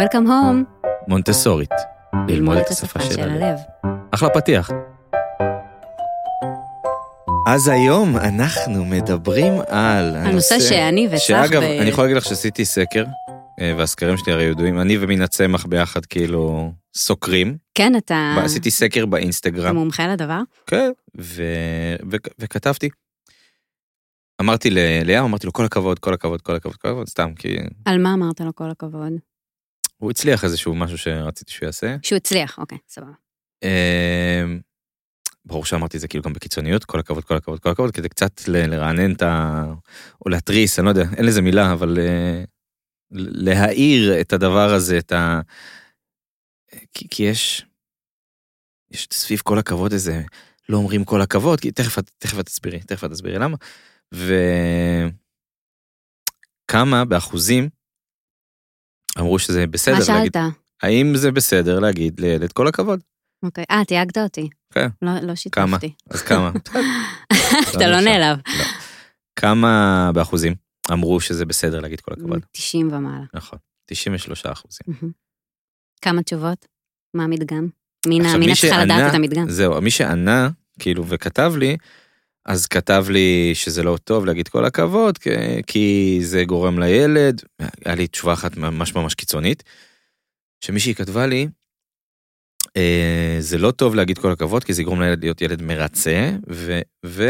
Welcome home. מונטסורית. ללמוד את השפה של הלב. אחלה פתיח. אז היום אנחנו מדברים על הנושא שאני וצח שאגב, ב- אני יכול להגיד לך שעשיתי סקר, אה, והסקרים שלי הרי ידועים, אני ומינה צמח ביחד כאילו סוקרים. כן, אתה עשיתי סקר באינסטגרם. מומחה לדבר? כן, ו... ו... וכתבתי. אמרתי ל- ליאם, אמרתי לו כל הכבוד, כל הכבוד, כל הכבוד, כל הכבוד, סתם, כי על מה אמרת לו כל הכבוד? הוא הצליח איזשהו משהו שרציתי שהוא יעשה. שהוא הצליח, אוקיי, סבבה. אמ, ברור שאמרתי את זה כאילו גם בקיצוניות, כל הכבוד, כל הכבוד, כל הכבוד, כדי קצת לרענן את ה... או להתריס, אני לא יודע, אין לזה מילה, אבל אה, ל- להאיר את הדבר הזה, את ה... כי, כי יש... יש סביב כל הכבוד איזה... לא אומרים כל הכבוד, כי תכף, תכף את תסבירי, תכף את תסבירי למה. וכמה באחוזים אמרו שזה בסדר מה להגיד, שאלת? האם זה בסדר להגיד לילד כל הכבוד? אוקיי. אה, תייגת אותי. כן. לא לא שיתפתי. כמה? אז כמה? אתה לא עכשיו. נעלב. כמה באחוזים אמרו שזה בסדר להגיד כל הכבוד? 90 ומעלה. נכון, 93 אחוזים. כמה תשובות? מה המדגם? צריכה שענה- לדעת את המדגם. זהו, מי שענה, כאילו, וכתב לי, אז כתב לי שזה לא טוב להגיד כל הכבוד, כי- כי זה גורם לילד. היה לי תשובה אחת ממש ממש קיצונית, שמישהי כתבה לי, אה, זה לא טוב להגיד כל הכבוד, כי זה יגרום לילד להיות ילד מרצה, ו... ו...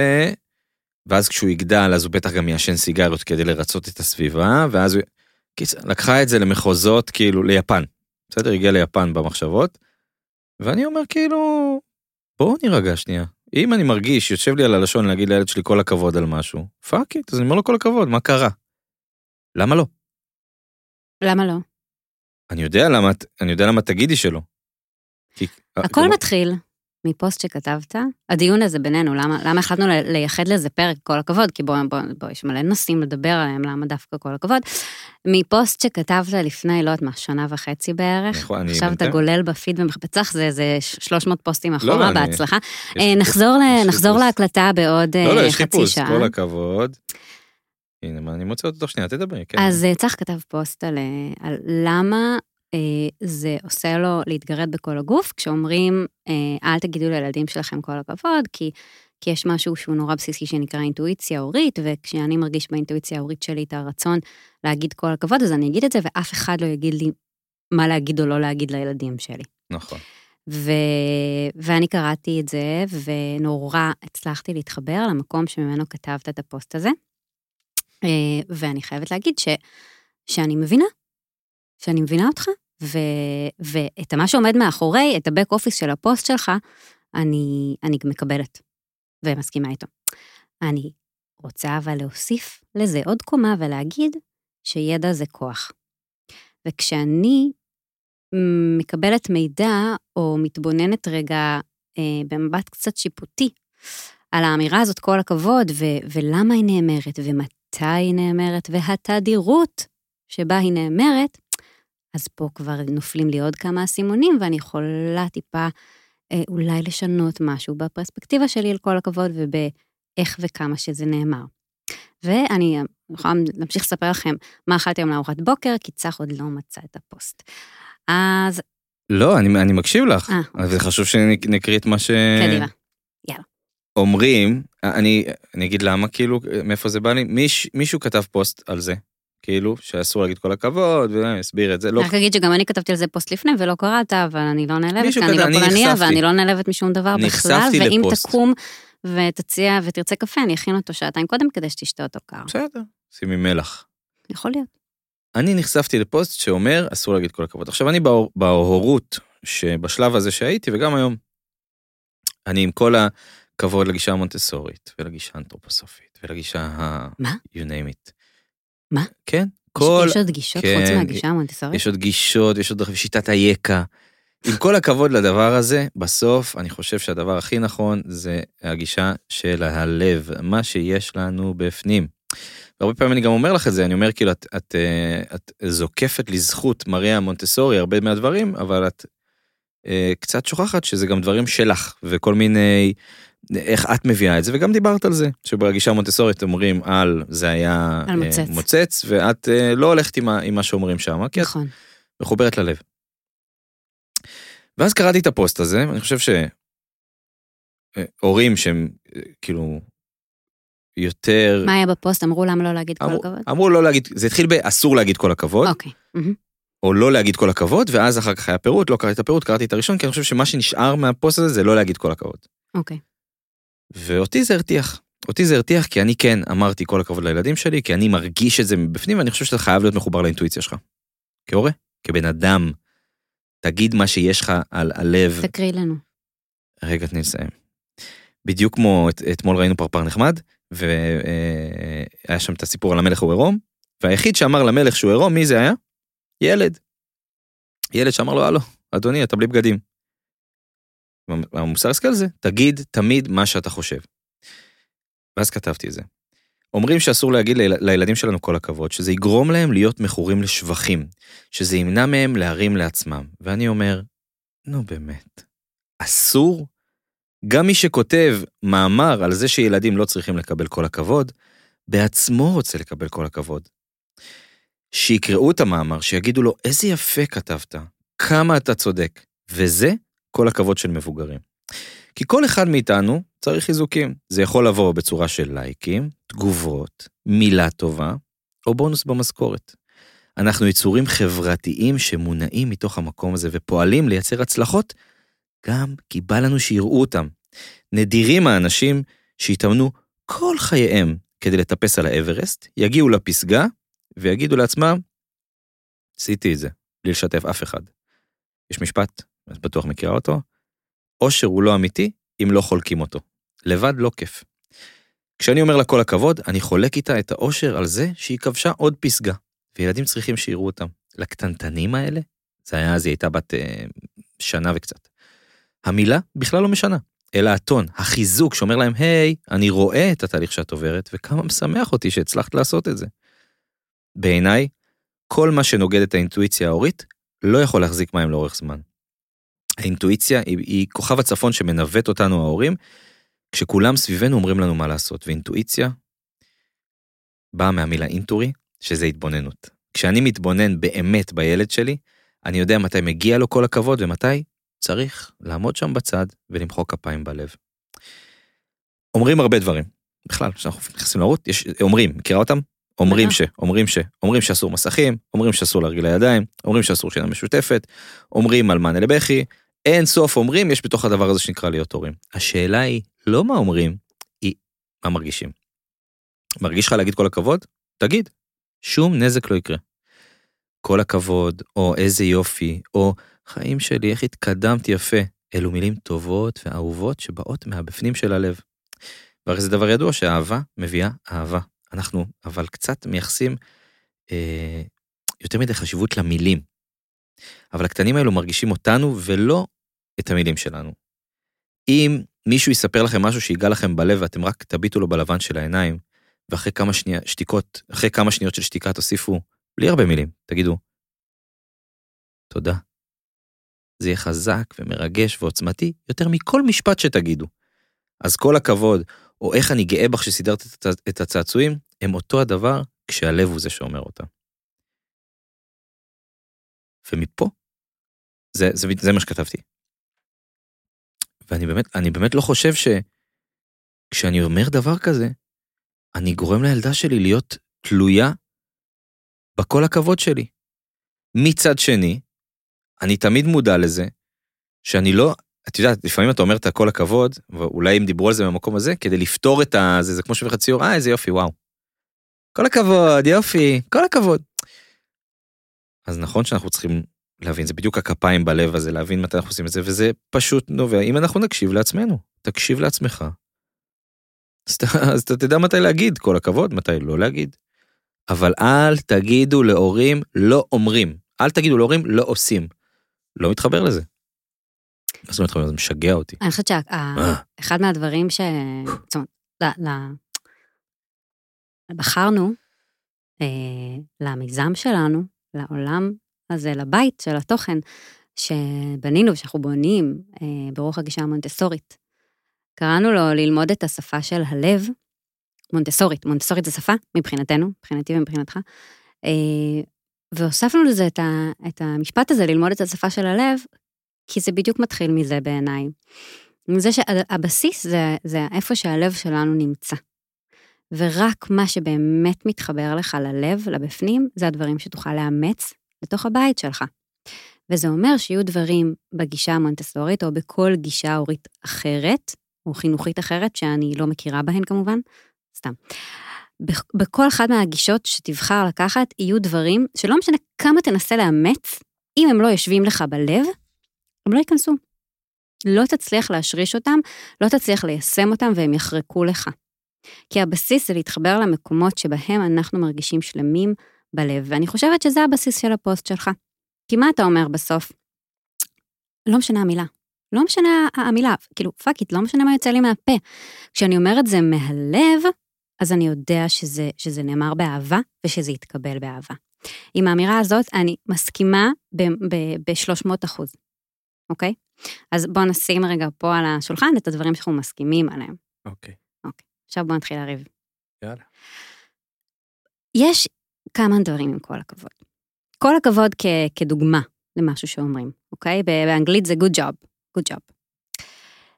ואז כשהוא יגדל, אז הוא בטח גם יעשן סיגריות כדי לרצות את הסביבה, ואז הוא... קיצר, לקחה את זה למחוזות, כאילו, ליפן. בסדר? הגיע ליפן במחשבות, ואני אומר, כאילו, בואו נירגע שנייה. אם אני מרגיש, יושב לי על הלשון להגיד לילד שלי כל הכבוד על משהו, fuck it, אז אני אומר לו כל הכבוד, מה קרה? למה לא? למה לא? אני יודע למה, אני יודע למה תגידי שלא. כי- הכל כמו- מתחיל מפוסט שכתבת. הדיון הזה בינינו, למה למה החלטנו לייחד לזה פרק, כל הכבוד, כי בוא, בוא, בוא, יש מלא נושאים לדבר עליהם, למה דווקא כל הכבוד. מפוסט שכתבת לפני, לא יודעת מה, שנה וחצי בערך. נכון, אני עכשיו אתה גולל בפיד ומחפש, צח, זה, זה 300 פוסטים לא, אחורה, אני- בהצלחה. יש אה, חיפוש, נחזור, יש ל, נחזור חיפוש. להקלטה בעוד לא, לא, אה, יש חצי חיפוש, שעה. כל הכבוד. הנה, מה, אני מוצא אותו תוך שנייה, תדברי, כן. אז אה, צח כתב פוסט על, על למה זה עושה לו להתגרד בכל הגוף, כשאומרים, אה, אל תגידו לילדים שלכם כל הכבוד, כי, כי יש משהו שהוא נורא בסיסי שנקרא אינטואיציה הורית, וכשאני מרגיש באינטואיציה ההורית שלי את הרצון להגיד כל הכבוד, אז אני אגיד את זה, ואף אחד לא יגיד לי מה להגיד או לא להגיד לילדים שלי. נכון. ו... ואני קראתי את זה, ונורא הצלחתי להתחבר למקום שממנו כתבת את הפוסט הזה. אה, ואני חייבת להגיד ש... שאני מבינה, שאני מבינה אותך, ו... ואת מה שעומד מאחורי, את ה back office של הפוסט שלך, אני, אני מקבלת ומסכימה איתו. אני רוצה אבל להוסיף לזה עוד קומה ולהגיד שידע זה כוח. וכשאני מקבלת מידע או מתבוננת רגע אה, במבט קצת שיפוטי על האמירה הזאת, כל הכבוד, ו- ולמה היא נאמרת, ומתי היא נאמרת, והתדירות שבה היא נאמרת, אז פה כבר נופלים לי עוד כמה אסימונים, ואני יכולה טיפה אה, אולי לשנות משהו בפרספקטיבה שלי על כל הכבוד ובאיך וכמה שזה נאמר. ואני יכולה להמשיך לספר לכם מה אכלתי היום לארוחת בוקר, כי צח עוד לא מצא את הפוסט. אז לא, אני, אני מקשיב לך, אה, זה חשוב שנקריא את מה קדימה. שאומרים, אני, אני אגיד למה, כאילו, מאיפה זה בא לי, מיש, מישהו כתב פוסט על זה, כאילו, שאסור להגיד כל הכבוד, והסביר את זה, לא, רק אגיד שגם אני כתבתי על זה פוסט לפני ולא קראת, אבל אני לא נעלבת, כי אני לא פולניה. ואני לא נעלבת משום דבר בכלל, ואם לפוסט. תקום ותציע ותרצה קפה, אני אכין אותו שעתיים קודם כדי שתשתה אותו קר. בסדר, שימי מלח. יכול להיות. אני נחשפתי לפוסט שאומר, אסור להגיד כל הכבוד. עכשיו, אני בהור, בהורות, שבשלב הזה שהייתי, וגם היום, אני עם כל הכבוד לגישה המונטסורית, ולגישה האנתרופוסופית, ולגישה ה... מה? you name it. מה? כן, כל... יש עוד גישות כן, חוץ מהגישה המונטסורית? יש עוד גישות, יש עוד שיטת היקה. עם כל הכבוד לדבר הזה, בסוף אני חושב שהדבר הכי נכון זה הגישה של הלב, מה שיש לנו בפנים. והרבה פעמים אני גם אומר לך את זה, אני אומר כאילו, את, את, אה, את זוקפת לזכות מריה מונטסורי הרבה מהדברים, אבל את אה, קצת שוכחת שזה גם דברים שלך, וכל מיני, איך את מביאה את זה, וגם דיברת על זה, שבגישה המונטסורית אומרים על זה היה על אה, מוצץ. מוצץ, ואת אה, לא הולכת עם, עם מה שאומרים שם, כי את נכון. מחוברת ללב. ואז קראתי את הפוסט הזה, ואני חושב שהורים שהם אה, כאילו יותר... מה היה בפוסט? אמרו למה לא להגיד כל אמרו, הכבוד? אמרו לא להגיד, זה התחיל באסור להגיד כל הכבוד, אוקיי. מהמם. או לא להגיד כל הכבוד, ואז אחר כך היה פירוט, לא קראתי את הפירוט, קראתי את הראשון, כי אני חושב שמה שנשאר מהפוסט הזה זה לא להגיד כל הכבוד. אוקיי. ואותי זה הרתיח. אותי זה הרתיח כי אני כן אמרתי כל הכבוד לילדים שלי, כי אני מרגיש את זה מבפנים, ואני חושב שאתה חייב להיות מחובר לאינטואיציה שלך. כהורה, כבן אדם, תגיד מה שיש לך על הלב. תקריא לנו. רגע, תני לסיים. בדיוק כמו את, אתמול ראינו פרפר נחמד, והיה שם את הסיפור על המלך הוא עירום, והיחיד שאמר למלך שהוא עירום, מי זה היה? ילד. ילד שאמר לו, הלו, אדוני, אתה בלי בגדים. המוסר השכל זה, תגיד תמיד מה שאתה חושב. ואז כתבתי את זה. אומרים שאסור להגיד ליל- לילדים שלנו כל הכבוד, שזה יגרום להם להיות מכורים לשבחים, שזה ימנע מהם להרים לעצמם. ואני אומר, נו באמת, אסור? גם מי שכותב מאמר על זה שילדים לא צריכים לקבל כל הכבוד, בעצמו רוצה לקבל כל הכבוד. שיקראו את המאמר, שיגידו לו, איזה יפה כתבת, כמה אתה צודק, וזה כל הכבוד של מבוגרים. כי כל אחד מאיתנו צריך חיזוקים. זה יכול לבוא בצורה של לייקים, תגובות, מילה טובה, או בונוס במשכורת. אנחנו יצורים חברתיים שמונעים מתוך המקום הזה ופועלים לייצר הצלחות, גם כי בא לנו שיראו אותם. נדירים האנשים שהתאמנו כל חייהם כדי לטפס על האברסט, יגיעו לפסגה ויגידו לעצמם, עשיתי את זה, בלי לשתף אף אחד. יש משפט, את בטוח מכירה אותו, אושר הוא לא אמיתי אם לא חולקים אותו. לבד לא כיף. כשאני אומר לה כל הכבוד, אני חולק איתה את האושר על זה שהיא כבשה עוד פסגה, וילדים צריכים שיראו אותם. לקטנטנים האלה, זה היה אז היא הייתה בת אה, שנה וקצת. המילה בכלל לא משנה, אלא הטון, החיזוק שאומר להם, היי, אני רואה את התהליך שאת עוברת, וכמה משמח אותי שהצלחת לעשות את זה. בעיניי, כל מה שנוגד את האינטואיציה ההורית, לא יכול להחזיק מים לאורך זמן. האינטואיציה היא, היא כוכב הצפון שמנווט אותנו ההורים, כשכולם סביבנו אומרים לנו מה לעשות, ואינטואיציה באה מהמילה אינטורי, שזה התבוננות. כשאני מתבונן באמת בילד שלי, אני יודע מתי מגיע לו כל הכבוד ומתי צריך לעמוד שם בצד ולמחוא כפיים בלב. אומרים הרבה דברים. בכלל, כשאנחנו נכנסים לערוץ, יש, אומרים, מכירה אותם? אומרים. ש, אומרים ש, אומרים שאסור מסכים, אומרים שאסור להרגיל לידיים, אומרים שאסור שינה משותפת, אומרים על מענה לבכי, אין סוף אומרים, יש בתוך הדבר הזה שנקרא להיות הורים. השאלה היא לא מה אומרים, היא מה מרגישים. מרגיש לך להגיד כל הכבוד? תגיד. שום נזק לא יקרה. כל הכבוד, או איזה יופי, או חיים שלי, איך התקדמתי יפה. אלו מילים טובות ואהובות שבאות מהבפנים של הלב. והרי זה דבר ידוע שאהבה מביאה אהבה. אנחנו אבל קצת מייחסים אה, יותר מדי חשיבות למילים. אבל הקטנים האלו מרגישים אותנו ולא את המילים שלנו. אם מישהו יספר לכם משהו שיגע לכם בלב ואתם רק תביטו לו בלבן של העיניים, ואחרי כמה שנייה, שתיקות, אחרי כמה שניות של שתיקה תוסיפו, בלי הרבה מילים, תגידו, תודה. זה יהיה חזק ומרגש ועוצמתי יותר מכל משפט שתגידו. אז כל הכבוד, או איך אני גאה בך שסידרת את הצ- את הצעצועים, הם אותו הדבר כשהלב הוא זה שאומר אותם. ומפה, זה, זה, זה מה שכתבתי. ואני באמת, אני באמת לא חושב שכשאני אומר דבר כזה, אני גורם לילדה שלי להיות תלויה בכל הכבוד שלי. מצד שני, אני תמיד מודע לזה שאני לא, את יודעת, לפעמים אתה אומר את הכל הכבוד, ואולי הם דיברו על זה במקום הזה, כדי לפתור את ה... זה, זה כמו שבך ציור, אה, איזה יופי, וואו. כל הכבוד, יופי, כל הכבוד. אז נכון שאנחנו צריכים להבין, זה בדיוק הכפיים בלב הזה, להבין מתי אנחנו עושים את זה, וזה פשוט נובע, אם אנחנו נקשיב לעצמנו, תקשיב לעצמך. אז, אתה- אז אתה תדע מתי להגיד, כל הכבוד, מתי לא להגיד. אבל אל תגידו להורים לא אומרים, אל תגידו להורים לא עושים. לא מתחבר לזה. מה זאת אומרת? זה משגע אותי. אני חושבת. שאחד מהדברים ש... זאת אומרת, בחרנו אה, למיזם שלנו, לעולם הזה, לבית של התוכן שבנינו, שאנחנו בונים אה, ברוח הגישה המונטסורית. קראנו לו ללמוד את השפה של הלב, מונטסורית, מונטסורית זה שפה מבחינתנו, מבחינתי ומבחינתך, אה, והוספנו לזה את, ה, את המשפט הזה, ללמוד את השפה של הלב, כי זה בדיוק מתחיל מזה בעיניי. מזה שהבסיס זה, זה איפה שהלב שלנו נמצא. ורק מה שבאמת מתחבר לך ללב, לבפנים, זה הדברים שתוכל לאמץ לתוך הבית שלך. וזה אומר שיהיו דברים בגישה המונטסורית, או בכל גישה הורית אחרת, או חינוכית אחרת, שאני לא מכירה בהן כמובן, סתם. בכל אחת מהגישות שתבחר לקחת, יהיו דברים שלא משנה כמה תנסה לאמץ, אם הם לא יושבים לך בלב, הם לא ייכנסו. לא תצליח להשריש אותם, לא תצליח ליישם אותם והם יחרקו לך. כי הבסיס זה להתחבר למקומות שבהם אנחנו מרגישים שלמים בלב, ואני חושבת שזה הבסיס של הפוסט שלך. כי מה אתה אומר בסוף? לא משנה המילה. לא משנה המילה, כאילו, fuck it, לא משנה מה יוצא לי מהפה. כשאני אומרת זה מהלב, אז אני יודע שזה, שזה נאמר באהבה ושזה יתקבל באהבה. עם האמירה הזאת, אני מסכימה ב-300 אחוז, אוקיי? אז בואו נשים רגע פה על השולחן את הדברים שאנחנו מסכימים עליהם. אוקיי. אוקיי, עכשיו בואו נתחיל לריב. יאללה. יש כמה דברים עם כל הכבוד. כל הכבוד כ- כדוגמה למשהו שאומרים, אוקיי? באנגלית זה good job, good job.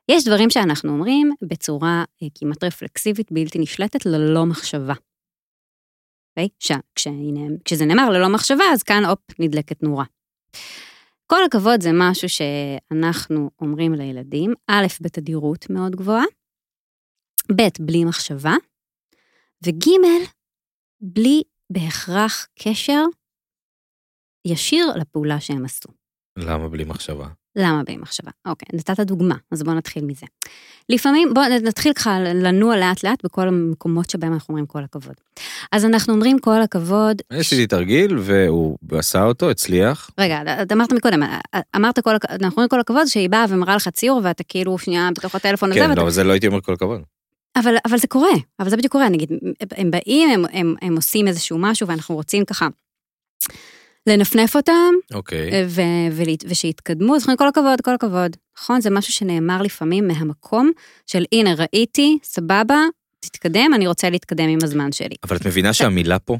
יש דברים שאנחנו אומרים בצורה אה, כמעט רפלקסיבית, בלתי נשלטת, ללא מחשבה. אוקיי? ש... כשזה נאמר ללא מחשבה, אז כאן, הופ, נדלקת נורה. כל הכבוד זה משהו שאנחנו אומרים לילדים, א', בתדירות מאוד גבוהה, ב', בלי מחשבה, וג', בלי בהכרח קשר ישיר לפעולה שהם עשו. למה בלי מחשבה? למה בלי מחשבה? אוקיי, נתת דוגמה, אז בואו נתחיל מזה. לפעמים, בואו נתחיל ככה לנוע לאט לאט בכל המקומות שבהם אנחנו אומרים כל הכבוד. אז אנחנו אומרים כל הכבוד. עשיתי תרגיל והוא עשה אותו, הצליח. רגע, אמרת מקודם, אמרת כל, אנחנו אומרים כל הכבוד שהיא באה ומראה לך ציור ואתה כאילו שנייה בתוך הטלפון הזה. כן, ואתה... לא, זה לא הייתי אומר כל הכבוד. אבל, אבל זה קורה, אבל זה בדיוק קורה, נגיד, הם באים, הם, הם, הם עושים איזשהו משהו ואנחנו רוצים ככה לנפנף אותם, אוקיי. אה, ו- ו- ושיתקדמו, אז כל הכבוד, כל הכבוד. נכון? זה משהו שנאמר לפעמים מהמקום של הנה ראיתי, סבבה, תתקדם, אני רוצה להתקדם עם הזמן שלי. אבל את מבינה שהמילה פה,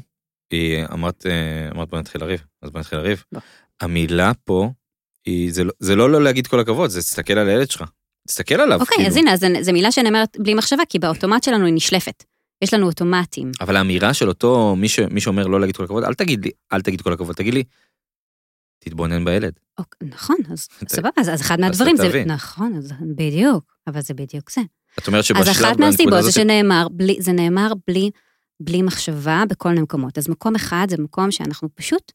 היא, אמרת, אה, אמרת בוא נתחיל לריב, אז בוא נתחיל לריב. בוא. המילה פה, היא, זה, לא- זה לא לא להגיד כל הכבוד, זה תסתכל על הילד שלך. תסתכל עליו. אוקיי, כאילו. אז הנה, אז זו מילה שנאמרת בלי מחשבה, כי באוטומט שלנו היא נשלפת. יש לנו אוטומטים. אבל האמירה של אותו, מי, ש, מי שאומר לא להגיד כל הכבוד, אל תגיד לי, אל תגיד כל הכבוד, תגיד לי, תתבונן בילד. אוקיי, נכון, אז סבבה, אז, אז אחד מהדברים זה. נכון, אז בדיוק, אבל זה בדיוק זה. את אומרת אז שבשלב, אחת בנקודה מהסיבות זה שנאמר, בלי, זה נאמר בלי, בלי מחשבה בכל מיני מקומות. אז מקום אחד זה מקום שאנחנו פשוט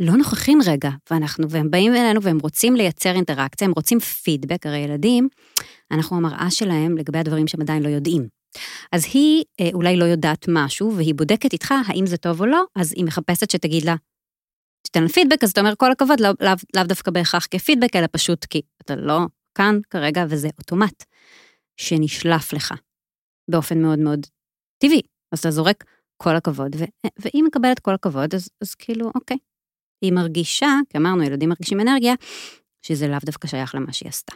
לא נוכחים רגע, ואנחנו, והם באים אלינו והם רוצים לייצר אינטראקציה, הם רוצים פידבק, הרי ילדים, אנחנו המראה שלהם לגבי הדברים שהם עדיין לא יודעים. אז היא אה, אולי לא יודעת משהו, והיא בודקת איתך האם זה טוב או לא, אז היא מחפשת שתגיד לה, תיתן לה פידבק, אז אתה אומר כל הכבוד, לאו לא, לא דווקא בהכרח כפידבק, אלא פשוט כי אתה לא כאן כרגע, וזה אוטומט שנשלף לך באופן מאוד מאוד טבעי. אז אתה זורק כל הכבוד, ו- והיא מקבלת כל הכבוד, אז, אז כאילו, אוקיי. היא מרגישה, כי אמרנו, ילדים מרגישים אנרגיה, שזה לאו דווקא שייך למה שהיא עשתה.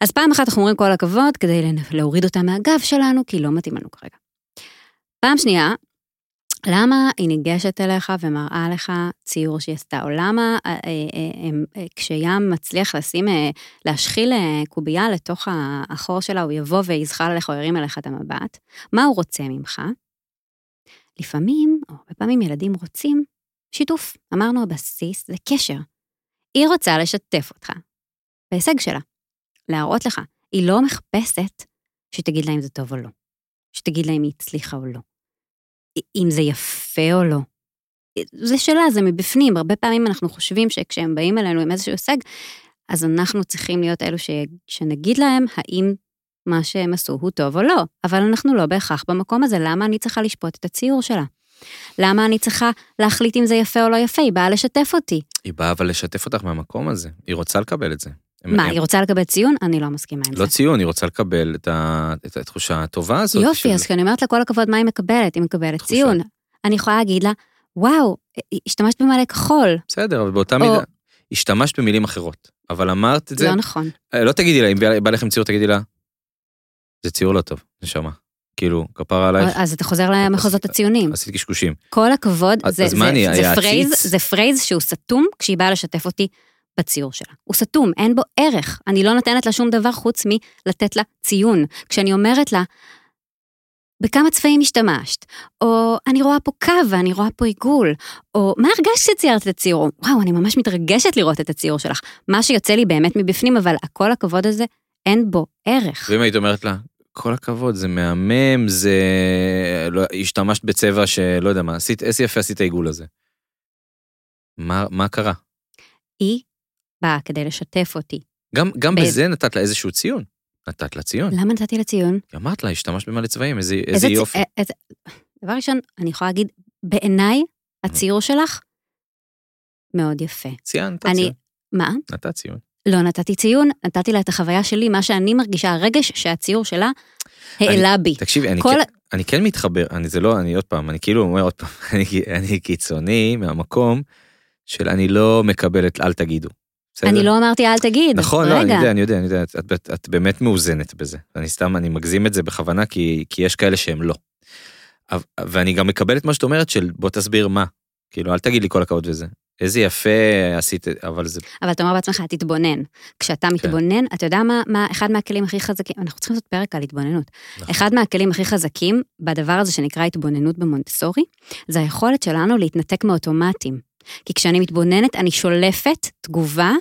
אז פעם אחת אנחנו אומרים כל הכבוד כדי להוריד אותה מהגב שלנו, כי לא מתאים לנו כרגע. פעם שנייה, למה היא ניגשת אליך ומראה לך ציור שהיא עשתה, או למה אה, אה, אה, כשים מצליח לשים, להשחיל קובייה לתוך החור שלה, הוא יבוא ויזחל עליך או ירים אליך את המבט, מה הוא רוצה ממך? לפעמים, או הרבה פעמים ילדים רוצים שיתוף. אמרנו, הבסיס זה קשר. היא רוצה לשתף אותך בהישג שלה, להראות לך. היא לא מחפשת שתגיד לה אם זה טוב או לא, שתגיד לה אם היא הצליחה או לא, אם זה יפה או לא. זה שלה, זה מבפנים. הרבה פעמים אנחנו חושבים שכשהם באים אלינו עם איזשהו הישג, אז אנחנו צריכים להיות אלו ש... שנגיד להם האם מה שהם עשו הוא טוב או לא, אבל אנחנו לא בהכרח במקום הזה, למה אני צריכה לשפוט את הציור שלה? למה אני צריכה להחליט אם זה יפה או לא יפה? היא באה לשתף אותי. היא באה אבל לשתף אותך מהמקום הזה, היא רוצה לקבל את זה. מה, הם- היא רוצה לקבל ציון? אני לא מסכימה עם לא זה. ציון, היא רוצה לקבל את ה- את התחושה הטובה הזאת. יופי, של- אז כשאני אומרת לה כל הכבוד, מה היא מקבלת? היא מקבלת תחושה. ציון. אני יכולה להגיד לה, וואו, השתמשת במלא כחול. בסדר, אבל באותה או- מידה, השתמשת במילים אחרות, אבל אמרת את זה, לא נכון. אה, לא תגידי לה, אם בא- לכם ציור, תגידי לה, זה ציור לא טוב, נשמה. כאילו, כפרה עלייך, אז אתה חוזר למחוזות הציונים. עשית קשקושים. כל הכבוד, זה, זה, זה, phrase? זה phrase שהוא סתום כשהיא באה לשתף אותי בציור שלה. הוא סתום, אין בו ערך. אני לא נותנת לה שום דבר חוץ מלתת לה ציון. כשאני אומרת לה, בכמה צבעים השתמשת? או אני רואה פה קו ואני רואה פה עיגול. או מה הרגשת כשציירת את הציור? וואו, אני ממש מתרגשת לראות את הציור שלך. מה שיוצא לי באמת מבפנים, אבל הכל הכבוד הזה, אין בו ערך. ואם היית אומרת לה, כל הכבוד, זה מהמם, זה... לא, השתמשת בצבע שלא יודע מה, עשית, איזה יפה עשית העיגול הזה. מה, מה קרה? היא באה כדי לשתף אותי. גם, גם ב- בזה נתת לה איזשהו ציון. נתת לה ציון. למה נתתי לה ציון? אמרת לה, השתמשת במלא צבעים, איזה, איזה איזה צ- יופי. א- איזה- דבר ראשון, אני יכולה להגיד, בעיניי, הציור שלך מאוד יפה. ציינת אני, ציון. מה? נתת ציון. לא נתתי ציון, נתתי לה את החוויה שלי, מה שאני מרגישה, הרגש שהציור שלה העלה בי. תקשיבי, אני, כל- כן, אני כן מתחבר, אני זה לא, אני עוד פעם, אני כאילו אומר עוד פעם, אני, אני קיצוני מהמקום של אני לא מקבל את אל תגידו. אני לא אמרתי אל תגיד. נכון, לא, רגע. אני יודע, אני יודע, אני יודע, את, את, את באמת מאוזנת בזה. אני סתם, אני מגזים את זה בכוונה, כי, כי יש כאלה שהם לא. ואני גם מקבל את מה שאת אומרת של בוא תסביר מה. כאילו, אל תגיד לי כל הכבוד וזה. איזה יפה עשית, אבל זה... אבל אתה אומר בעצמך, תתבונן. כשאתה כן. מתבונן, אתה יודע מה, מה אחד מהכלים הכי חזקים, אנחנו צריכים לעשות פרק על התבוננות. נכון. אחד מהכלים הכי חזקים בדבר הזה שנקרא התבוננות במונטסורי, זה היכולת שלנו להתנתק מאוטומטים. כי כשאני מתבוננת, אני שולפת תגובה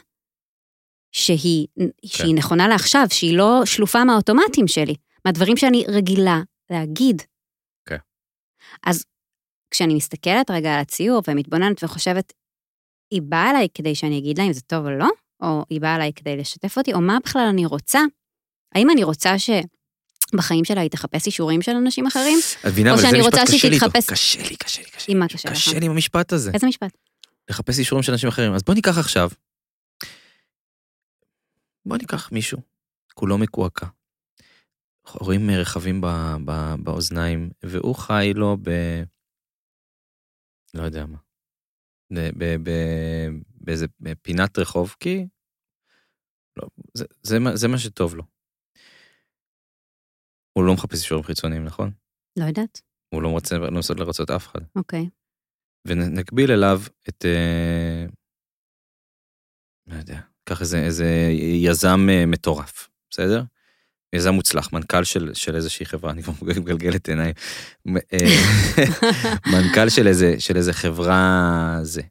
שהיא, כן. שהיא נכונה לעכשיו, שהיא לא שלופה מהאוטומטים שלי, מהדברים שאני רגילה להגיד. כן. אז כשאני מסתכלת רגע על הציור ומתבוננת וחושבת, היא באה אליי כדי שאני אגיד לה אם זה טוב או לא, או היא באה אליי כדי לשתף אותי, או מה בכלל אני רוצה? האם אני רוצה שבחיים שלה היא תחפש אישורים של אנשים אחרים? את מבינה, אבל זה משפט קשה לי איתו. קשה לי, קשה לי, קשה לי. עם מה קשה לך? קשה לי עם המשפט הזה. איזה משפט? לחפש אישורים של אנשים אחרים. אז בוא ניקח עכשיו. בוא ניקח מישהו, כולו מקועקע. רואים רכבים ב- ב- באוזניים, והוא חי לו ב... לא יודע מה. באיזה פינת רחוב, כי... לא, זה, זה, זה מה שטוב לו. הוא לא מחפש אישורים חיצוניים, נכון? לא יודעת. הוא לא רוצה לא מנסות לרצות אף אחד. אוקיי. ונקביל אליו את... אה, לא יודע, קח איזה, איזה יזם אה, מטורף, בסדר? יזם מוצלח, מנכ"ל של, של איזושהי חברה, אני כבר מגלגל את עיניי. אה, מנכ"ל של איזה, של איזה חברה זה,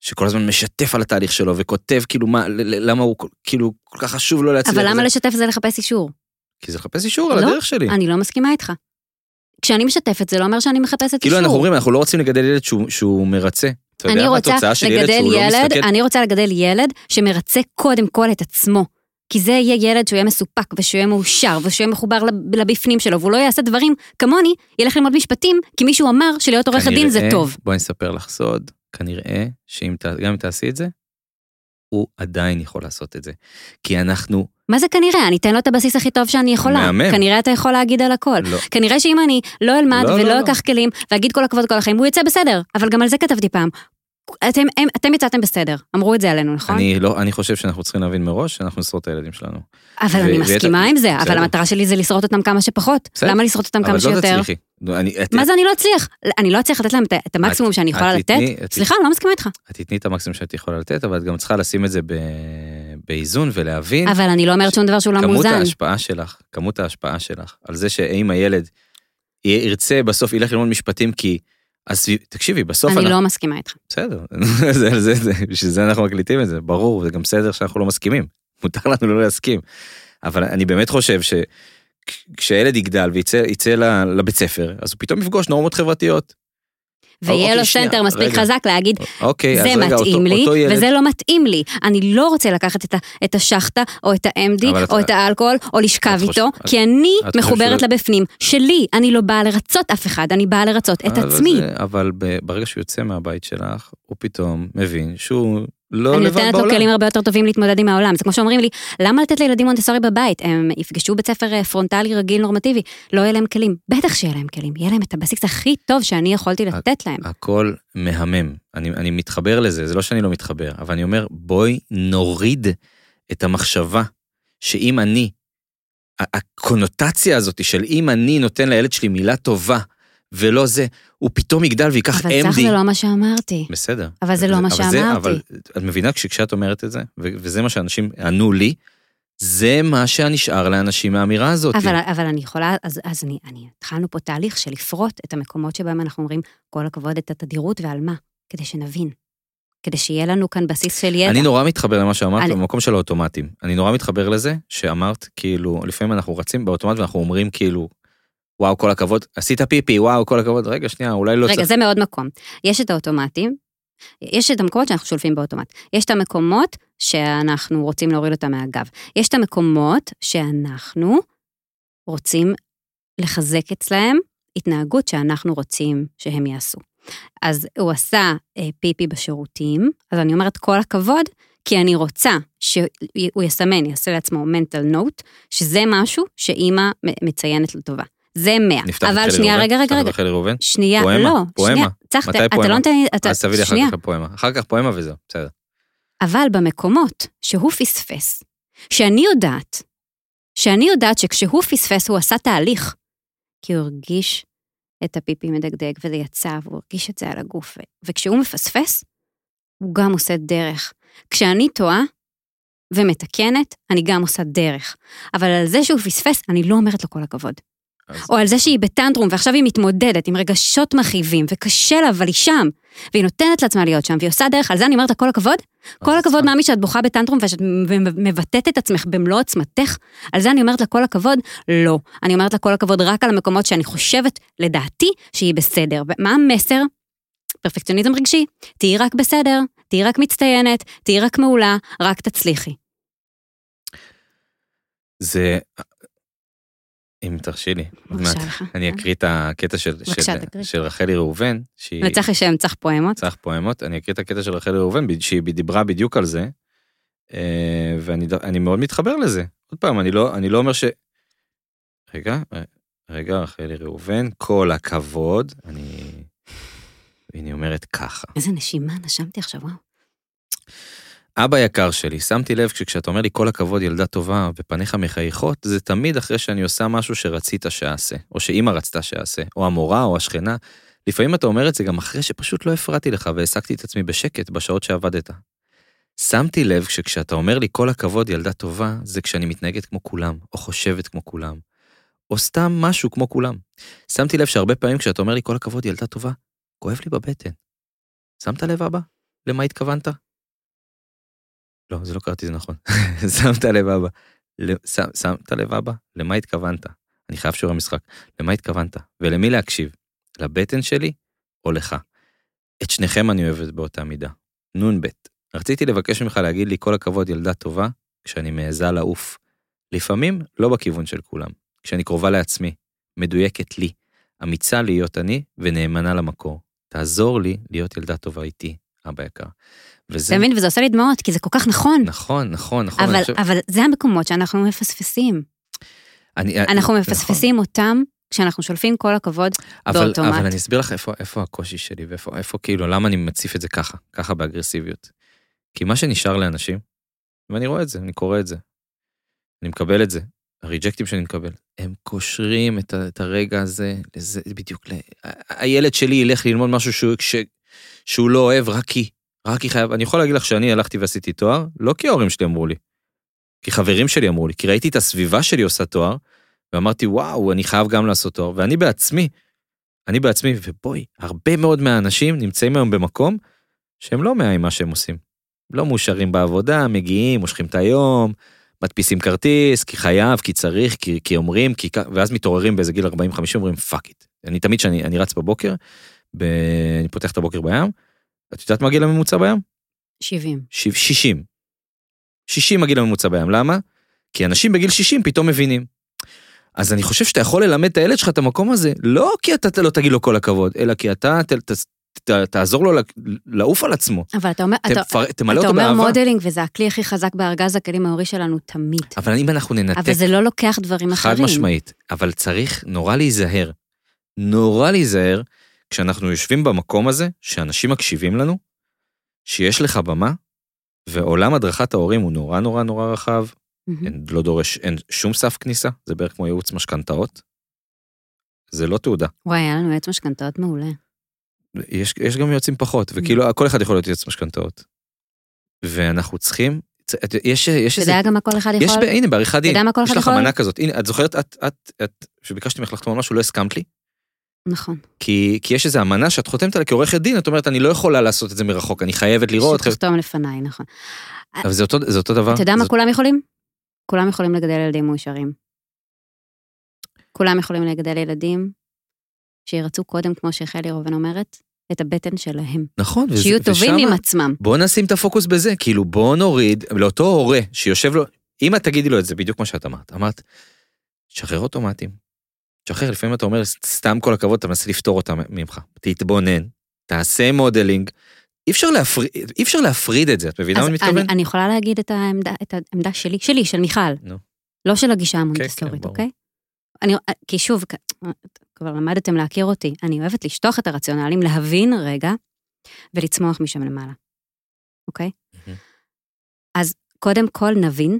שכל הזמן משתף על התהליך שלו וכותב כאילו מה, למה הוא כאילו כל כך חשוב לו להצליח. אבל למה וזה. לשתף זה לחפש אישור? כי זה לחפש אישור על לא, הדרך שלי. אני לא מסכימה איתך. כשאני משתפת זה לא אומר שאני מחפשת כאילו אנחנו אישור. אומרים, אנחנו לא רוצים לגדל ילד שהוא, שהוא מרצה. אתה יודע אני מה רוצה התוצאה של ילד שהוא לא ילד, מסתכל אני רוצה לגדל ילד שמרצה קודם כל את עצמו. כי זה יהיה ילד שהוא יהיה מסופק ושהוא יהיה מאושר ושהוא יהיה מחובר לב- לבפנים שלו, והוא לא יעשה דברים כמוני, ילך ללמוד משפטים, כי מישהו אמר שלהיות עורך הדין זה טוב. בואי נספר לך סוד, כנראה שאם ת- גם אם תעשי את זה, הוא עדיין יכול לעשות את זה. כי אנחנו, מה זה כנראה? אני אתן לו את הבסיס הכי טוב שאני יכולה. מהמם. כנראה אתה יכול להגיד על הכל. לא, כנראה שאם אני לא אלמד לא, ולא לא, לא. אקח כלים ואגיד כל הכבוד כל החיים, הוא יצא בסדר. אבל גם על זה כתבתי פעם. אתם, הם, אתם יצאתם בסדר, אמרו את זה עלינו, נכון? אני לא, אני חושב שאנחנו צריכים להבין מראש שאנחנו נשרוד את הילדים שלנו. אבל ו- אני ואת- מסכימה עם זה, אבל בסדר. המטרה שלי זה לשרוד אותם כמה שפחות. בסדר. למה לשרוד אותם אבל כמה לא שיותר? תצליחי. לא, אני- את- מה זה אני לא אצליח? אני לא אצליח לתת להם את- את המקסימום שאני יכולה את לתת? תתני- את- סליחה, אני לא מסכימה איתך. את תתני את המקסימום שאת יכולה לתת, אבל את גם צריכה לשים את זה ב- באיזון ולהבין אבל אני לא אומרת שום דבר שהוא לא כמות מאוזן. ההשפעה שלך, כמות ההשפעה שלך, על זה שאם הילד ירצה בסוף ילך ללמוד משפטים כי... הסביב... תקשיבי, בסוף אני. לא מסכימה איתך. בסדר, בשביל זה אנחנו מקליטים את זה, ברור, זה גם בסדר שאנחנו לא מסכימים, מותר לנו לא להסכים. אבל אני באמת חושב שכשהילד יגדל ויצא לבית ספר, אז הוא פתאום יפגוש נורמות חברתיות. ויהיה אוקיי, לו שנייה, סנטר מספיק רגע. חזק להגיד, אוקיי, זה רגע, אותו, מתאים לי, אותו ילד, וזה לא מתאים לי. אני לא רוצה לקחת את את השחטה, או את ה-MD, אבל את- או את האלכוהול, או לשכב את חושב- איתו, את- כי אני את מחוברת שהוא- לבפנים. שלי, אני לא באה לרצות אף אחד, אני באה לרצות את עצמי. זה- אבל ברגע שהוא יוצא מהבית שלך, הוא פתאום מבין שהוא לא אני לבד נותנת לו בעולם. כלים הרבה יותר טובים להתמודד עם העולם. זה כמו שאומרים לי, למה לתת לילדים מונטסורי בבית? הם יפגשו בית ספר אה, פרונטלי רגיל נורמטיבי, לא יהיה להם כלים. בטח שיהיה להם כלים, יהיה להם את הבסיס הכי טוב שאני יכולתי לתת להם. הכל מהמם. אני, אני מתחבר לזה, זה לא שאני לא מתחבר, אבל אני אומר, בואי נוריד את המחשבה שאם אני הקונוטציה הזאת של אם אני נותן לילד שלי מילה טובה, ולא זה, הוא פתאום יגדל ויקח MD. אבל צח זה לא מה שאמרתי. בסדר. אבל זה לא מה אבל זה- שאמרתי. אבל את מבינה כשאת אומרת את זה, וזה מה שאנשים ענו לי, זה מה שנשאר לאנשים מהאמירה הזאת. אבל, אבל אני יכולה, אז, אז אני, אני, התחלנו פה תהליך של לפרוט את המקומות שבהם אנחנו אומרים, כל הכבוד את התדירות ועל מה, כדי שנבין. כדי שיהיה לנו כאן בסיס של ידע. אני נורא מתחבר למה שאמרת אני- במקום של האוטומטים. אני נורא מתחבר לזה שאמרת, כאילו, לפעמים אנחנו רצים באוטומט ואנחנו אומרים כאילו, וואו, כל הכבוד, עשית פיפי, וואו, כל הכבוד, רגע, שנייה, אולי לא רגע, צריך... זה מאוד מקום. יש את האוטומטים, יש את המקומות שאנחנו שולפים באוטומט. יש את המקומות שאנחנו רוצים להוריד אותם מהגב. יש את המקומות שאנחנו רוצים לחזק אצלהם התנהגות שאנחנו רוצים שהם יעשו. אז הוא עשה אה, פיפי בשירותים, אז אני אומרת כל הכבוד, כי אני רוצה שהוא יסמן, יעשה לעצמו mental note, שזה משהו שאימא מציינת לטובה. זה 100. נפתח את אבל חלי שנייה, ראובן? רגע, רגע, רגע. שנייה, פואמה, לא, פואמה. שנייה, צח, מתי אתה פואמה? לא נותן לי, אתה, אז תביא לי אחר. כך פואמה. אחר כך פואמה וזהו, בסדר. אבל במקומות שהוא פספס, שאני יודעת, שאני יודעת שכשהוא פספס הוא עשה תהליך, כי הוא הרגיש את הפיפי מדגדג וזה יצא, והוא הרגיש את זה על הגוף, וכשהוא מפספס, הוא גם עושה דרך. כשאני טועה ומתקנת, אני גם עושה דרך. אבל על זה שהוא פספס, אני לא אומרת לו כל הכבוד. אז- או על זה שהיא בטנטרום ועכשיו היא מתמודדת עם רגשות מכאיבים וקשה לה, אבל היא שם, והיא נותנת לעצמה להיות שם, והיא עושה דרך, על זה אני אומרת כל הכבוד. כל הכבוד. מאמי, שאת בוכה בטנטרום ושאת מבטאת את עצמך במלוא עוצמתך, על זה אני אומרת לה כל הכבוד, לא. אני אומרת לה כל הכבוד רק על המקומות שאני חושבת, לדעתי, שהיא בסדר. ומה המסר? פרפקציוניזם רגשי. תהיי רק בסדר, תהיי רק מצטיינת, תהיי רק מעולה, רק תצליחי. זה... אם תרשי לי, בבקשה. לך. אני אקריא את הקטע של, בבקשה, של. של רחלי ראובן, שהיא וצריך לשם צריך פואמות. צריך פואמות, אני אקריא את הקטע של רחלי ראובן, שהיא דיברה בדיוק על זה, אה, ואני מאוד מתחבר לזה. עוד פעם, אני לא, אני לא אומר ש... רגע, אה, רגע, רחלי ראובן, כל הכבוד, אני... והיא אומרת ככה. איזה נשימה נשמתי עכשיו, וואו. אבא יקר שלי, שמתי לב שכשאתה אומר לי כל הכבוד ילדה טובה ופניך מחייכות, זה תמיד אחרי שאני עושה משהו שרצית שאעשה, או שאימא רצתה שאעשה, או המורה או השכנה. לפעמים אתה אומר את זה גם אחרי שפשוט לא הפרעתי לך והעסקתי את עצמי בשקט בשעות שעבדת. שמתי לב שכשאתה אומר לי כל הכבוד ילדה טובה, זה כשאני מתנהגת כמו כולם, או חושבת כמו כולם, או סתם משהו כמו כולם. שמתי לב שהרבה פעמים כשאתה אומר לי כל הכבוד ילדה טובה, כואב לי בבטן. שמת לב אבא? למה התכוונת? לא, זה לא קראתי זה נכון. שמת לב אבא. שמת לב אבא? למה התכוונת? אני חייב שיעורי משחק. למה התכוונת? ולמי להקשיב? לבטן שלי או לך? את שניכם אני אוהבת באותה מידה. נ"ב. רציתי לבקש ממך להגיד לי כל הכבוד ילדה טובה, כשאני מעיזה לעוף. לפעמים לא בכיוון של כולם. כשאני קרובה לעצמי, מדויקת לי, אמיצה להיות אני ונאמנה למקור. תעזור לי להיות ילדה טובה איתי, אבא יקר. וזה... אתה מבין? וזה עושה לי דמעות, כי זה כל כך נכון. נכון, נכון, נכון. אני אבל, חושב- אבל זה המקומות שאנחנו מפספסים. אני, אנחנו נכון. מפספסים אותם כשאנחנו שולפים כל הכבוד אבל, באוטומט. אבל אני אסביר לך איפה, איפה הקושי שלי ואיפה איפה כאילו למה אני מציף את זה ככה, ככה באגרסיביות. כי מה שנשאר לאנשים, ואני רואה את זה, אני קורא את זה, אני מקבל את זה, הריג'קטים שאני מקבל, הם קושרים את, ה- את הרגע הזה, לזה בדיוק, ל... הילד שלי ילך ללמוד משהו שהוא, ש... שהוא לא אוהב רק כי, רק כי חייב, אני יכול להגיד לך שאני הלכתי ועשיתי תואר, לא כי ההורים שלי אמרו לי, כי חברים שלי אמרו לי, כי ראיתי את הסביבה שלי עושה תואר, ואמרתי, וואו, אני חייב גם לעשות תואר, ואני בעצמי, אני בעצמי, ובואי, הרבה מאוד מהאנשים נמצאים היום במקום שהם לא מה עם מה שהם עושים. לא מאושרים בעבודה, מגיעים, מושכים את היום, מדפיסים כרטיס, כי חייב, כי צריך, כי, כי אומרים, כי... ואז מתעוררים באיזה גיל 40-50, אומרים fuck it. אני תמיד כשאני אני רץ בבוקר, ב... אני פותח את הבוקר בים, את יודעת מה הגיל הממוצע בים? 70. ש- 60. 60 הגיל הממוצע בים, למה? כי אנשים בגיל 60 פתאום מבינים. אז אני חושב שאתה יכול ללמד את הילד שלך את המקום הזה, לא כי אתה לא תגיד לו כל הכבוד, אלא כי אתה ת, ת, ת, תעזור לו לעוף על עצמו. אבל אתה אומר, אתה, תפר, תמלא אתה אותו אומר באהבה. modeling, וזה הכלי הכי חזק בארגז הכלים ההורי שלנו תמיד. אבל אם אנחנו ננתק, אבל זה לא לוקח דברים חד אחרים. משמעית, אבל צריך נורא להיזהר. נורא להיזהר כשאנחנו יושבים במקום הזה, שאנשים מקשיבים לנו, שיש לך במה, ועולם הדרכת ההורים הוא נורא נורא נורא רחב, מהמם. אין, לא דורש, אין שום סף כניסה, זה בערך כמו ייעוץ משכנתאות. זה לא תעודה. וואי, היה לנו יועץ משכנתאות מעולה. יש, יש גם יועצים פחות, וכאילו כל אחד יכול להיות יועץ משכנתאות. ואנחנו צריכים, יש, יש אתה איזה, יודע גם מה כל אחד יש, יכול? ב- הנה בעריכת דין, יודע מה כל יש אחד לך יכול? אמנה כזאת, הנה, את זוכרת, את, את, את, שביקשתי ממך לחתום על משהו, לא הסכמת לי? נכון. כי, כי יש איזו אמנה שאת חותמת עליה כעורכת דין, את אומרת, אני לא יכולה לעשות את זה מרחוק, אני חייבת לראות. שתחתום לפניי, נכון. אבל זה אותו, זה אותו דבר. אתה יודע מה כולם יכולים? כולם יכולים לגדל ילדים מאושרים. כולם יכולים לגדל ילדים שירצו קודם, כמו שחלי ראובן אומרת, את הבטן שלהם. נכון, וזה- שיהיו טובים ושמה- עם עצמם. בוא נשים את הפוקוס בזה, כאילו בוא נוריד לאותו הורה שיושב לו, אם את תגידי לו את זה בדיוק כמו שאת אמרת, אמרת, שחרר אוטומטים, שחרר, לפעמים אתה אומר, סתם כל הכבוד, אתה מנסה לפטור אותם ממך, תתבונן, תעשה modeling, אי אפשר להפריד, אי אפשר להפריד את זה, את מבינה מה אני מתכוון? אני יכולה להגיד את העמדה, את העמדה שלי, שלי, של מיכל. נו. לא של הגישה כן, המונטסורית, ברור. אוקיי? אני, כי שוב, כבר למדתם להכיר אותי, אני אוהבת לשטוח את הרציונלים, להבין רגע, ולצמוח משם למעלה, אוקיי? מהמם. אז קודם כל נבין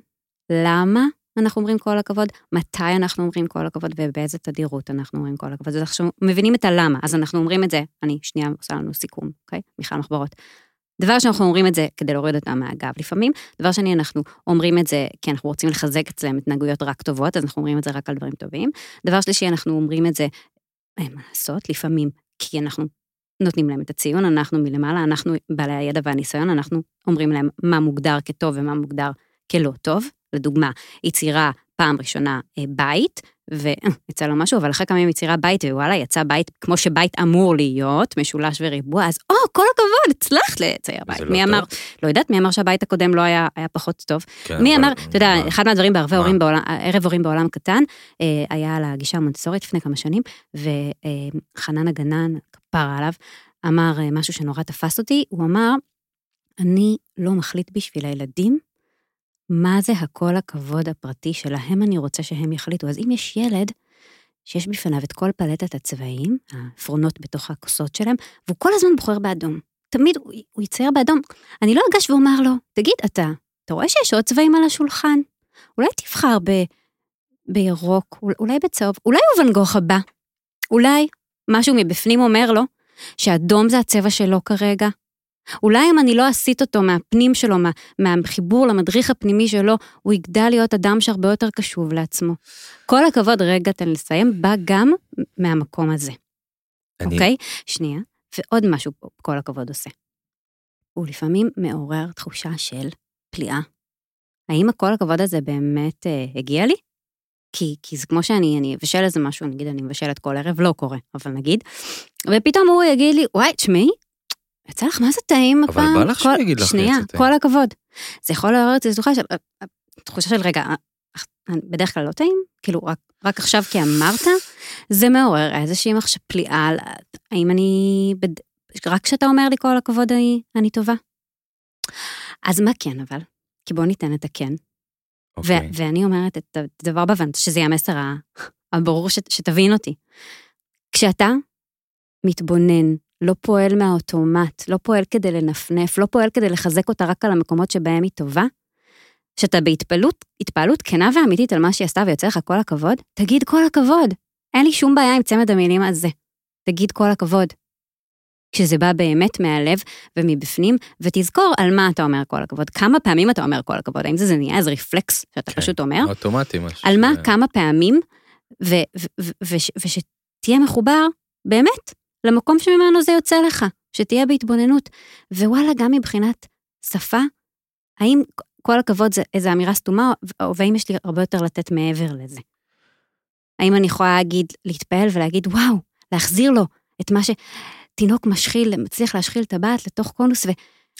למה אנחנו אומרים כל הכבוד, מתי אנחנו אומרים כל הכבוד ובאיזה תדירות אנחנו אומרים כל הכבוד. אז אנחנו מבינים את הלמה, אז אנחנו אומרים את זה, אני שנייה עושה לנו סיכום, אוקיי? מיכל מחברות. דבר שאנחנו אומרים את זה כדי להוריד אותם מהגב לפעמים, דבר שני, אנחנו אומרים את זה כי אנחנו רוצים לחזק אצלם התנהגויות רק טובות, אז אנחנו אומרים את זה רק על דברים טובים. דבר שלישי, אנחנו אומרים את זה, אין מה לעשות, לפעמים, כי אנחנו נותנים להם את הציון, אנחנו מלמעלה, אנחנו בעלי הידע והניסיון, אנחנו אומרים להם מה מוגדר כטוב ומה מוגדר כלא טוב. לדוגמה, יצירה פעם ראשונה אה, בית, ויצא לו משהו, אבל אחרי כמה ימים יצירה בית, ווואלה, יצא בית כמו שבית אמור להיות, משולש וריבוע, אז או, כל הכבוד, הצלחת לצייר בית. לא מי טוב? אמר, לא יודעת, מי אמר שהבית הקודם לא היה, היה פחות טוב? כן, מי אבל- אמר, אתה יודע, מה? אחד מהדברים בערבי? הורים בעולם, ערב הורים בעולם קטן, אה, היה על הגישה המונטסורית לפני כמה שנים, וחנן הגנן, כפרה עליו, אמר אה, משהו שנורא תפס אותי, הוא אמר, אני לא מחליט בשביל הילדים מה זה הכל הכבוד הפרטי שלהם אני רוצה שהם יחליטו. אז אם יש ילד שיש בפניו את כל פלטת הצבעים, העפרונות בתוך הכוסות שלהם, והוא כל הזמן בוחר באדום. תמיד הוא, הוא יצייר באדום. אני לא אגש ואומר לו, תגיד, אתה, אתה רואה שיש עוד צבעים על השולחן? אולי תבחר ב, בירוק, אול- אולי בצהוב, אולי הוא ואן גוך הבא. אולי משהו מבפנים אומר לו שאדום זה הצבע שלו כרגע. אולי אם אני לא אסיט אותו מהפנים שלו, מה, מהחיבור למדריך הפנימי שלו, הוא יגדל להיות אדם שהרבה יותר קשוב לעצמו. כל הכבוד, רגע, תן לסיים, בא גם מהמקום הזה, אני- אוקיי? שנייה, ועוד משהו פה, כל הכבוד עושה. הוא לפעמים מעורר תחושה של פליאה. האם הכל הכבוד הזה באמת אה, הגיע לי? כי, כי זה כמו שאני, אני אבשל איזה משהו, נגיד אני מבשלת כל ערב, לא קורה, אבל נגיד, ופתאום הוא יגיד לי, וואי, תשמעי, יצא לך מה זה טעים אבל הפעם? בא לך שהוא יגיד לך שנייה. כל הכבוד. זה יכול לעורר אצלי תחושה של, תחושה של רגע, בדרך כלל לא טעים, כאילו רק, רק עכשיו כי אמרת, זה מעורר איזושהי מחשב פליאה, על האם אני, בד... רק כשאתה אומר לי כל הכבוד אני, אני טובה. אז מה כן אבל? כי בוא ניתן את הכן. אוקיי. ו- ואני אומרת את הדבר חושבת שזה יהיה המסר הברור ש- שתבין אותי. כשאתה מתבונן, לא פועל מהאוטומט, לא פועל כדי לנפנף, לא פועל כדי לחזק אותה רק על המקומות שבהם היא טובה, שאתה בהתפעלות, התפעלות כנה ואמיתית על מה שהיא עשתה ויוצא לך כל הכבוד, תגיד כל הכבוד. אין לי שום בעיה עם צמד המילים הזה. תגיד כל הכבוד. כשזה בא באמת מהלב ומבפנים, ותזכור על מה אתה אומר כל הכבוד. כמה פעמים אתה אומר כל הכבוד, האם זה, זה נהיה איזה רפלקס שאתה כן. פשוט אומר? אוטומטי משהו. על מה, כמה פעמים, ושתהיה מחובר באמת למקום שממנו זה יוצא לך, שתהיה בהתבוננות. ווואלה, גם מבחינת שפה, האם כל הכבוד זה איזו אמירה סתומה, או- והאם יש לי הרבה יותר לתת מעבר לזה? האם אני יכולה להגיד, להתפעל ולהגיד, וואו, להחזיר לו את מה שתינוק משחיל, מצליח להשחיל טבעת לתוך קונוס,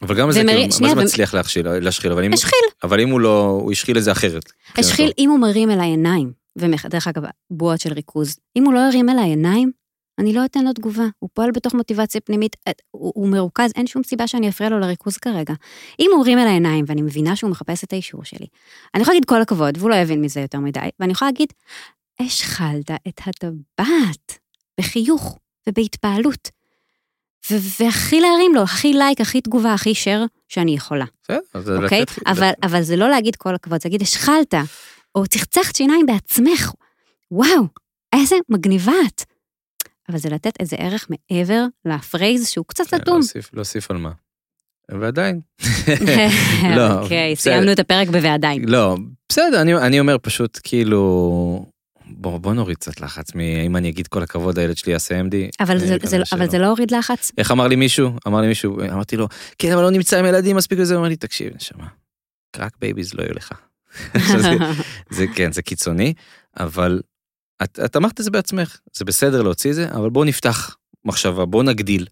אבל גם זה כאילו, מה זה ו- מצליח להכשיל, להשחיל, אבל אם- והשחיל, אבל אם הוא לא, הוא השחיל את זה אחרת. השחיל אם הוא מרים אליי עיניים, ודרך אגב, בועות של ריכוז, אם הוא לא ירים אליי עיניים, אני לא אתן לו תגובה. הוא פועל בתוך מוטיבציה פנימית, אה, הוא, הוא מרוכז, אין שום סיבה שאני אפריע לו לריכוז כרגע. אם הוא הרים אליי עיניים ואני מבינה שהוא מחפש את האישור שלי, אני יכולה להגיד כל הכבוד, והוא לא יבין מזה יותר מדי, ואני יכולה להגיד, השחלת את הטבעת, בחיוך ובהתפעלות. והכי להרים לו, הכי לייק, הכי תגובה, הכי share שאני יכולה, בסדר, אז אוקיי? לתת- אבל, אבל זה לא להגיד כל הכבוד, זה להגיד, השחלת, או צחצחת שיניים בעצמך, וואו, איזה מגניבה את. אבל זה לתת איזה ערך מעבר לפרייז שהוא קצת כן, אטום. להוסיף- להוסיף על מה. ועדיין. לא, אוקיי. סיימנו את הפרק בוועדיין. לא, בסדר, אני, אני אומר פשוט כאילו, בוא, בוא נוריד קצת לחץ, אם אני אגיד כל הכבוד, הילד שלי יעשה MD. אבל זה, זה, אבל. זה לא הוריד לחץ? איך אמר לי מישהו? אמר לי מישהו, אמרתי לו, כן, אבל לא נמצא עם ילדים מספיק וזה, הוא אמר לי, תקשיב, נשמה, crack babies לא יהיו לך. זה, זה כן, זה קיצוני, אבל את, את אמרת את זה בעצמך, זה בסדר להוציא את זה, אבל בואו נפתח מחשבה, בואו נגדיל.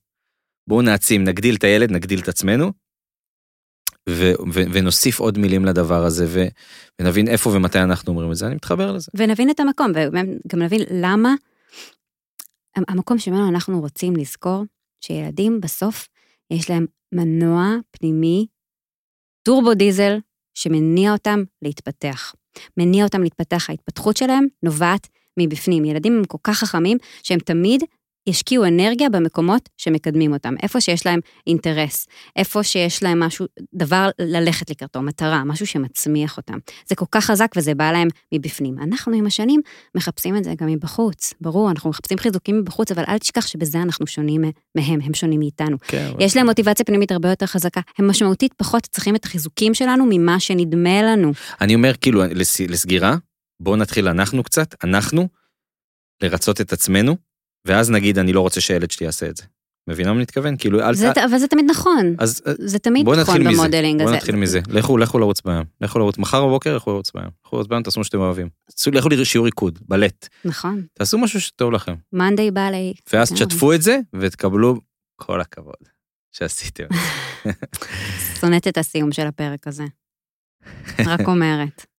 בואו נעצים, נגדיל את הילד, נגדיל את עצמנו, ו, ו, ונוסיף עוד מילים לדבר הזה, ו, ונבין איפה ומתי אנחנו אומרים את זה, אני מתחבר לזה. ונבין את המקום, וגם נבין למה המקום שממנו אנחנו רוצים לזכור שילדים בסוף יש להם מנוע פנימי, טורבו דיזל, שמניע אותם להתפתח. מניע אותם להתפתח, ההתפתחות שלהם נובעת מבפנים. ילדים הם כל כך חכמים שהם תמיד ישקיעו אנרגיה במקומות שמקדמים אותם, איפה שיש להם אינטרס, איפה שיש להם משהו, דבר ללכת לקראתו, מטרה, משהו שמצמיח אותם. זה כל כך חזק וזה בא להם מבפנים. אנחנו עם השנים מחפשים את זה גם מבחוץ. ברור, אנחנו מחפשים חיזוקים מבחוץ, אבל אל תשכח שבזה אנחנו שונים מהם, הם שונים מאיתנו. כן, יש להם מוטיבציה פנימית הרבה יותר חזקה. הם משמעותית פחות צריכים את החיזוקים שלנו ממה שנדמה לנו. אני אומר כאילו לס, לסגירה, בואו נתחיל אנחנו קצת, אנחנו, לרצות את עצמנו, ואז נגיד אני לא רוצה שהילד שלי יעשה את זה. מבינה מה אני מתכוון? כאילו, אל... זה, אבל זה תמיד נכון. אז אה, זה תמיד בואו נכון במודלינג בואו הזה. נתחיל מזה. לכו, לכו לרוץ בים. לכו לרוץ, מחר בבוקר לכו לרוץ בים. לכו לרוץ בים, תעשו מה שאתם אוהבים. לכו לשיעור ריקוד, בלט. נכון. תעשו משהו שטוב לכם. מאנדיי בא לי... ואז כן. תשתפו את זה, ותקבלו כל הכבוד שעשיתם. שונאת את הסיום של הפרק הזה. רק אומרת.